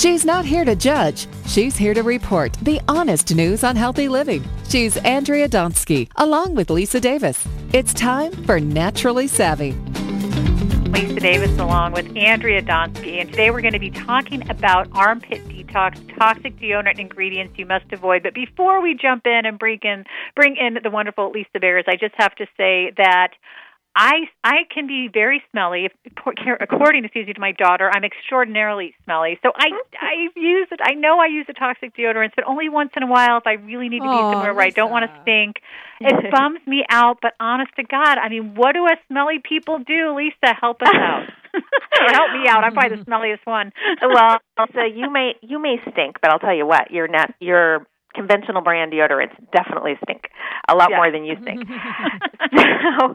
She's not here to judge. She's here to report the honest news on healthy living. She's Andrea Donsky, along with Lisa Davis. It's time for Naturally Savvy. Lisa Davis along with Andrea Donsky, and today we're going to be talking about armpit detox, toxic deodorant ingredients you must avoid. But before we jump in and bring in bring in the wonderful Lisa Beres, I just have to say that I I can be very smelly. According, excuse me, to my daughter, I'm extraordinarily smelly. So I I use it. I know I use the toxic deodorants, but only once in a while if I really need to be oh, somewhere where I don't want to stink. It bums me out. But honest to God, I mean, what do us smelly people do? Lisa, help us out. or help me out. I'm probably the smelliest one. well, so you may you may stink, but I'll tell you what, you're not you're conventional brand deodorants definitely stink a lot yeah. more than you stink. so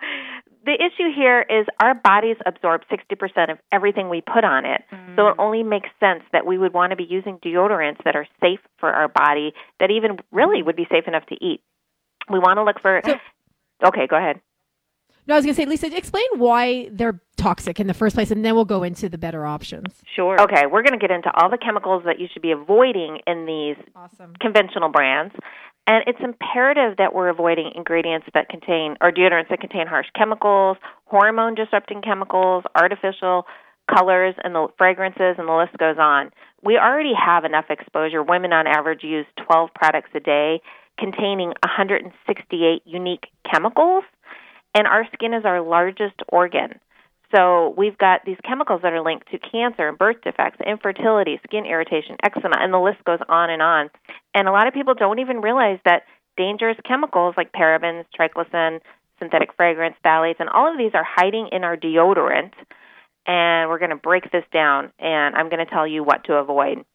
the issue here is our bodies absorb 60% of everything we put on it. Mm. So it only makes sense that we would want to be using deodorants that are safe for our body, that even really would be safe enough to eat. We want to look for. So, okay, go ahead. No, I was going to say, Lisa, explain why they're toxic in the first place, and then we'll go into the better options. Sure. Okay, we're going to get into all the chemicals that you should be avoiding in these awesome. conventional brands. And it's imperative that we're avoiding ingredients that contain, or deodorants that contain harsh chemicals, hormone disrupting chemicals, artificial colors, and the fragrances, and the list goes on. We already have enough exposure. Women on average use 12 products a day containing 168 unique chemicals, and our skin is our largest organ. So we've got these chemicals that are linked to cancer and birth defects, infertility, skin irritation, eczema, and the list goes on and on. And a lot of people don't even realize that dangerous chemicals like parabens, triclosan, synthetic fragrance, phthalates, and all of these are hiding in our deodorant. And we're going to break this down, and I'm going to tell you what to avoid.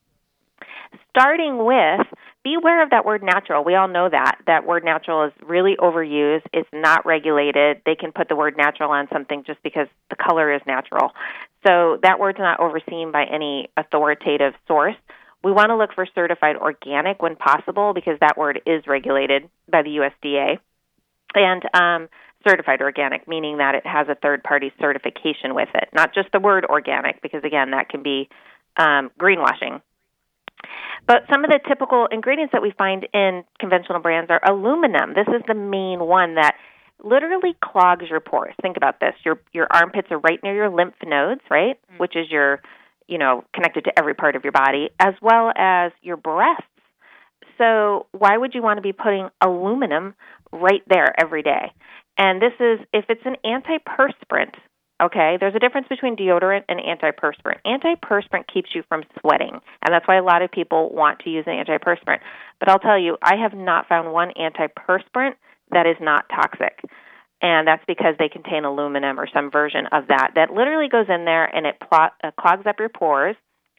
Starting with be aware of that word natural. We all know that. That word natural is really overused. It's not regulated. They can put the word natural on something just because the color is natural. So that word's not overseen by any authoritative source. We want to look for certified organic when possible because that word is regulated by the USDA. And um, certified organic, meaning that it has a third party certification with it, not just the word organic, because again, that can be um, greenwashing but some of the typical ingredients that we find in conventional brands are aluminum. This is the main one that literally clogs your pores. Think about this. Your your armpits are right near your lymph nodes, right? Mm-hmm. Which is your, you know, connected to every part of your body, as well as your breasts. So, why would you want to be putting aluminum right there every day? And this is if it's an antiperspirant, Okay, there's a difference between deodorant and antiperspirant. Antiperspirant keeps you from sweating, and that's why a lot of people want to use an antiperspirant. But I'll tell you, I have not found one antiperspirant that is not toxic. And that's because they contain aluminum or some version of that that literally goes in there and it plot, uh, clogs up your pores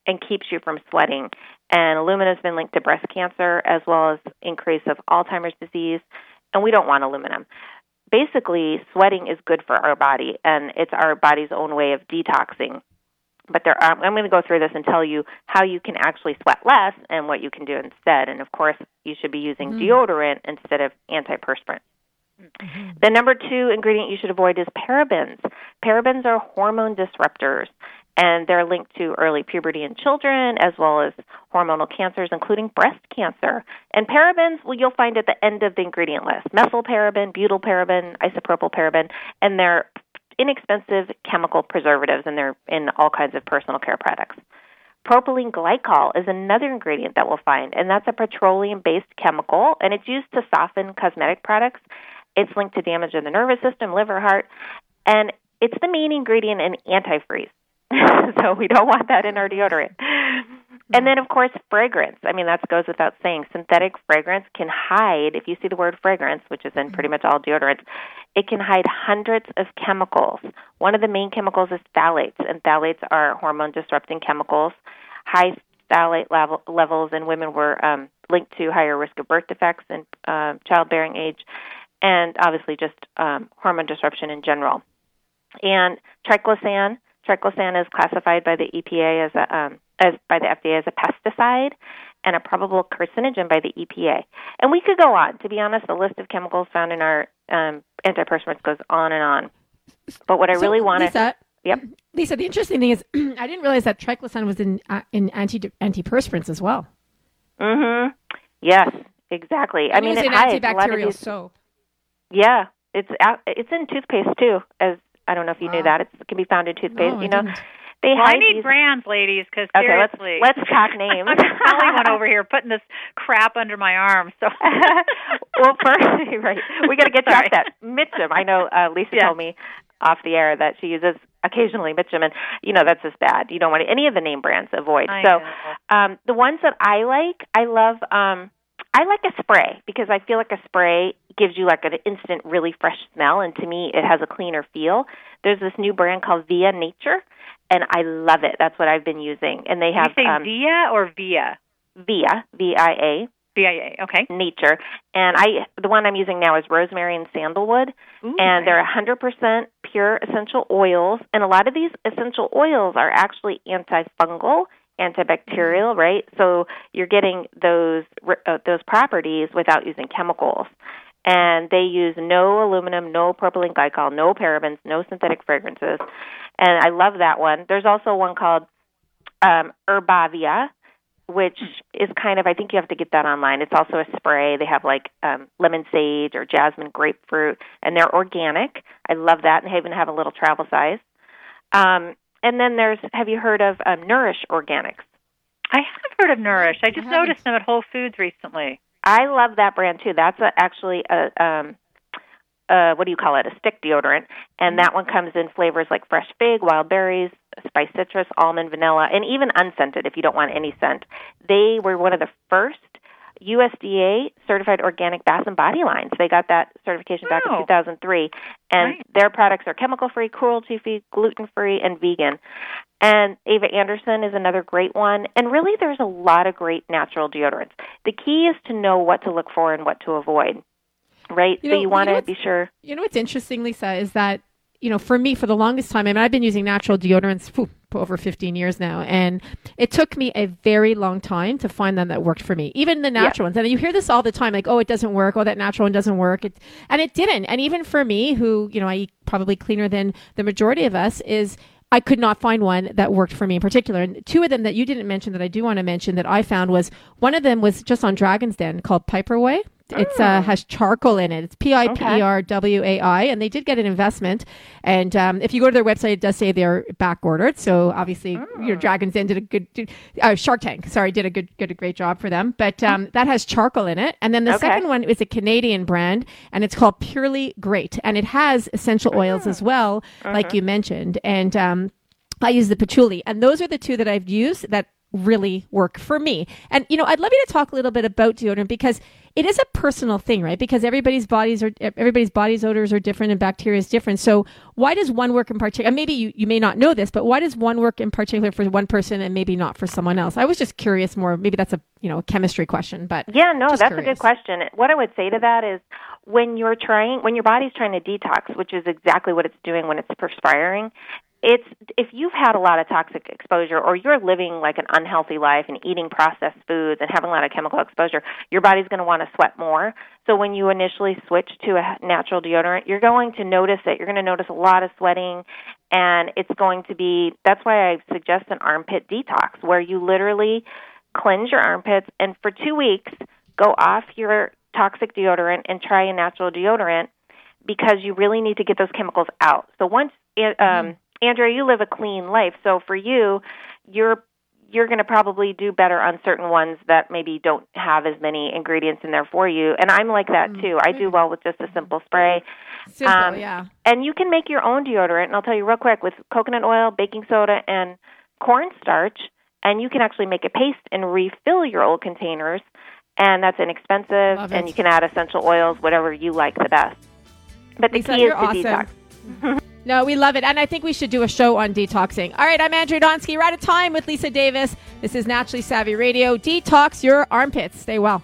and keeps you from sweating. And aluminum has been linked to breast cancer as well as increase of Alzheimer's disease, and we don't want aluminum basically sweating is good for our body and it's our body's own way of detoxing but there are, I'm going to go through this and tell you how you can actually sweat less and what you can do instead. And of course, you should be using mm-hmm. deodorant instead of antiperspirant. Mm-hmm. The number two ingredient you should avoid is parabens. Parabens are hormone disruptors and they're linked to early puberty in children as well as hormonal cancers, including breast cancer. And parabens, well, you'll find at the end of the ingredient list methylparaben, butylparaben, isopropyl paraben, and they're inexpensive chemical preservatives, and they're in all kinds of personal care products. Propylene glycol is another ingredient that we'll find, and that's a petroleum based chemical, and it's used to soften cosmetic products. It's linked to damage of the nervous system, liver, heart, and it's the main ingredient in antifreeze. so we don't want that in our deodorant. And then, of course, fragrance. I mean, that goes without saying. Synthetic fragrance can hide, if you see the word fragrance, which is in pretty much all deodorants, it can hide hundreds of chemicals. One of the main chemicals is phthalates, and phthalates are hormone disrupting chemicals. High phthalate level, levels in women were um, linked to higher risk of birth defects and uh, childbearing age, and obviously just um, hormone disruption in general. And triclosan Triclosan is classified by the EPA as a um, as by the FDA as a pesticide and a probable carcinogen by the EPA. And we could go on. To be honest, the list of chemicals found in our um, antiperspirants goes on and on. But what I so, really want to Yep. Lisa, the interesting thing is, I didn't realize that triclosan was in uh, in anti antiperspirants as well. Mm-hmm. Yes, exactly. I, I mean, it's it an antibacterial these, soap. Yeah, it's it's in toothpaste too. As I don't know if you Wow. knew that it's, it can be found in toothpaste. No, you know, didn't. they Well, I need these. brands, ladies, because Okay, let's seriously, let's talk names. I'm the only one over here putting this crap under my arm. So well, first, right, we got to get you off that Mitchum. I know uh, Lisa Yeah. told me off the air that she uses occasionally Mitchum, and you know that's just bad. You don't want any of the name brands. Avoid. I so, know. um, the ones that I like, I love. um I like a spray because I feel like a spray gives you like an instant, really fresh smell, and to me, it has a cleaner feel. There's this new brand called Via Nature, and I love it. That's what I've been using, and they have. you say um, Via or Via? Via V I A VIA. Okay. nature and i the one i'm using now is rosemary and sandalwood Ooh, and nice. they're 100% pure essential oils and a lot of these essential oils are actually antifungal antibacterial right so you're getting those uh, those properties without using chemicals and they use no aluminum no propylene glycol no parabens no synthetic fragrances and i love that one there's also one called um herbavia which is kind of I think you have to get that online. It's also a spray. They have like um lemon sage or jasmine grapefruit and they're organic. I love that and they even have a little travel size. Um and then there's have you heard of um, Nourish Organics? I have heard of Nourish. I just haven't. noticed them at Whole Foods recently. I love that brand too. That's a, actually a um uh what do you call it? A stick deodorant and that one comes in flavors like fresh fig, wild berries, spiced citrus, almond, vanilla, and even unscented if you don't want any scent. They were one of the first USDA certified organic bath and body lines. They got that certification back in 2003 and Right. their products are chemical free, cruelty free, gluten free and vegan. And Ava Anderson is another great one. And really there's a lot of great natural deodorants. The key is to know what to look for and what to avoid. Right? You so know- you want you know to be sure You know what's interesting, Lisa, is that you know for me for the longest time. I mean, I've been using natural deodorants for over 15 years now, and it took me a very long time to find them that worked for me. Even the natural ones, and you hear this all the time, like, "Oh, it doesn't work. Oh, that natural one doesn't work." It, and it didn't. And even for me, who you know, I eat probably cleaner than the majority of us, is I could not find one that worked for me in particular. And two of them that you didn't mention that I do want to mention that I found was one of them was just on Dragon's Den called PiperWai. It's uh, has charcoal in it. It's P I P E R W A I, and they did get an investment. And um, if you go to their website, it does say they're back ordered. So obviously, your Dragons Den did a good uh, Shark Tank. Sorry, did a good did a great job for them. But um, that has charcoal in it. And then the Okay. second one is a Canadian brand, and it's called Purely Great, and it has essential oils as well, like you mentioned. And um, I use the patchouli, and those are the two that I've used that really work for me. And you know, I'd love you to talk a little bit about deodorant because it is a personal thing, right? Because everybody's bodies are everybody's body's odors are different and bacteria is different. So why does one work in particular? Maybe you, you may not know this, but why does one work in particular for one person and maybe not for someone else? I was just curious more. Maybe that's a you know a chemistry question, but Yeah, no, that's a good question. What I would say to that is when you're trying when your body's trying to detox, which is exactly what it's doing when it's perspiring, it's if you've had a lot of toxic exposure or you're living like an unhealthy life and eating processed foods and having a lot of chemical exposure, your body's going to want to sweat more. So when you initially switch to a natural deodorant, you're going to notice it. You're going to notice a lot of sweating and it's going to be that's why I suggest an armpit detox where you literally cleanse your armpits and for 2 weeks go off your toxic deodorant and try a natural deodorant because you really need to get those chemicals out. So once it, um Andrea, you live a clean life. So for you, you're you're going to probably do better on certain ones that maybe don't have as many ingredients in there for you. And I'm like that too. I do well with just a simple spray. simple, Um, yeah. And you can make your own deodorant. And I'll tell you real quick with coconut oil, baking soda, and cornstarch. And you can actually make a paste and refill your old containers. And that's inexpensive. Love And it. you can add essential oils, whatever you like the best. But the Lisa, key is to awesome. detox. No, we love it. And I think we should do a show on detoxing. All right, I'm Andrea Donsky. Out of time with Lisa Davis. This is Naturally Savvy Radio. Detox your armpits. Stay well.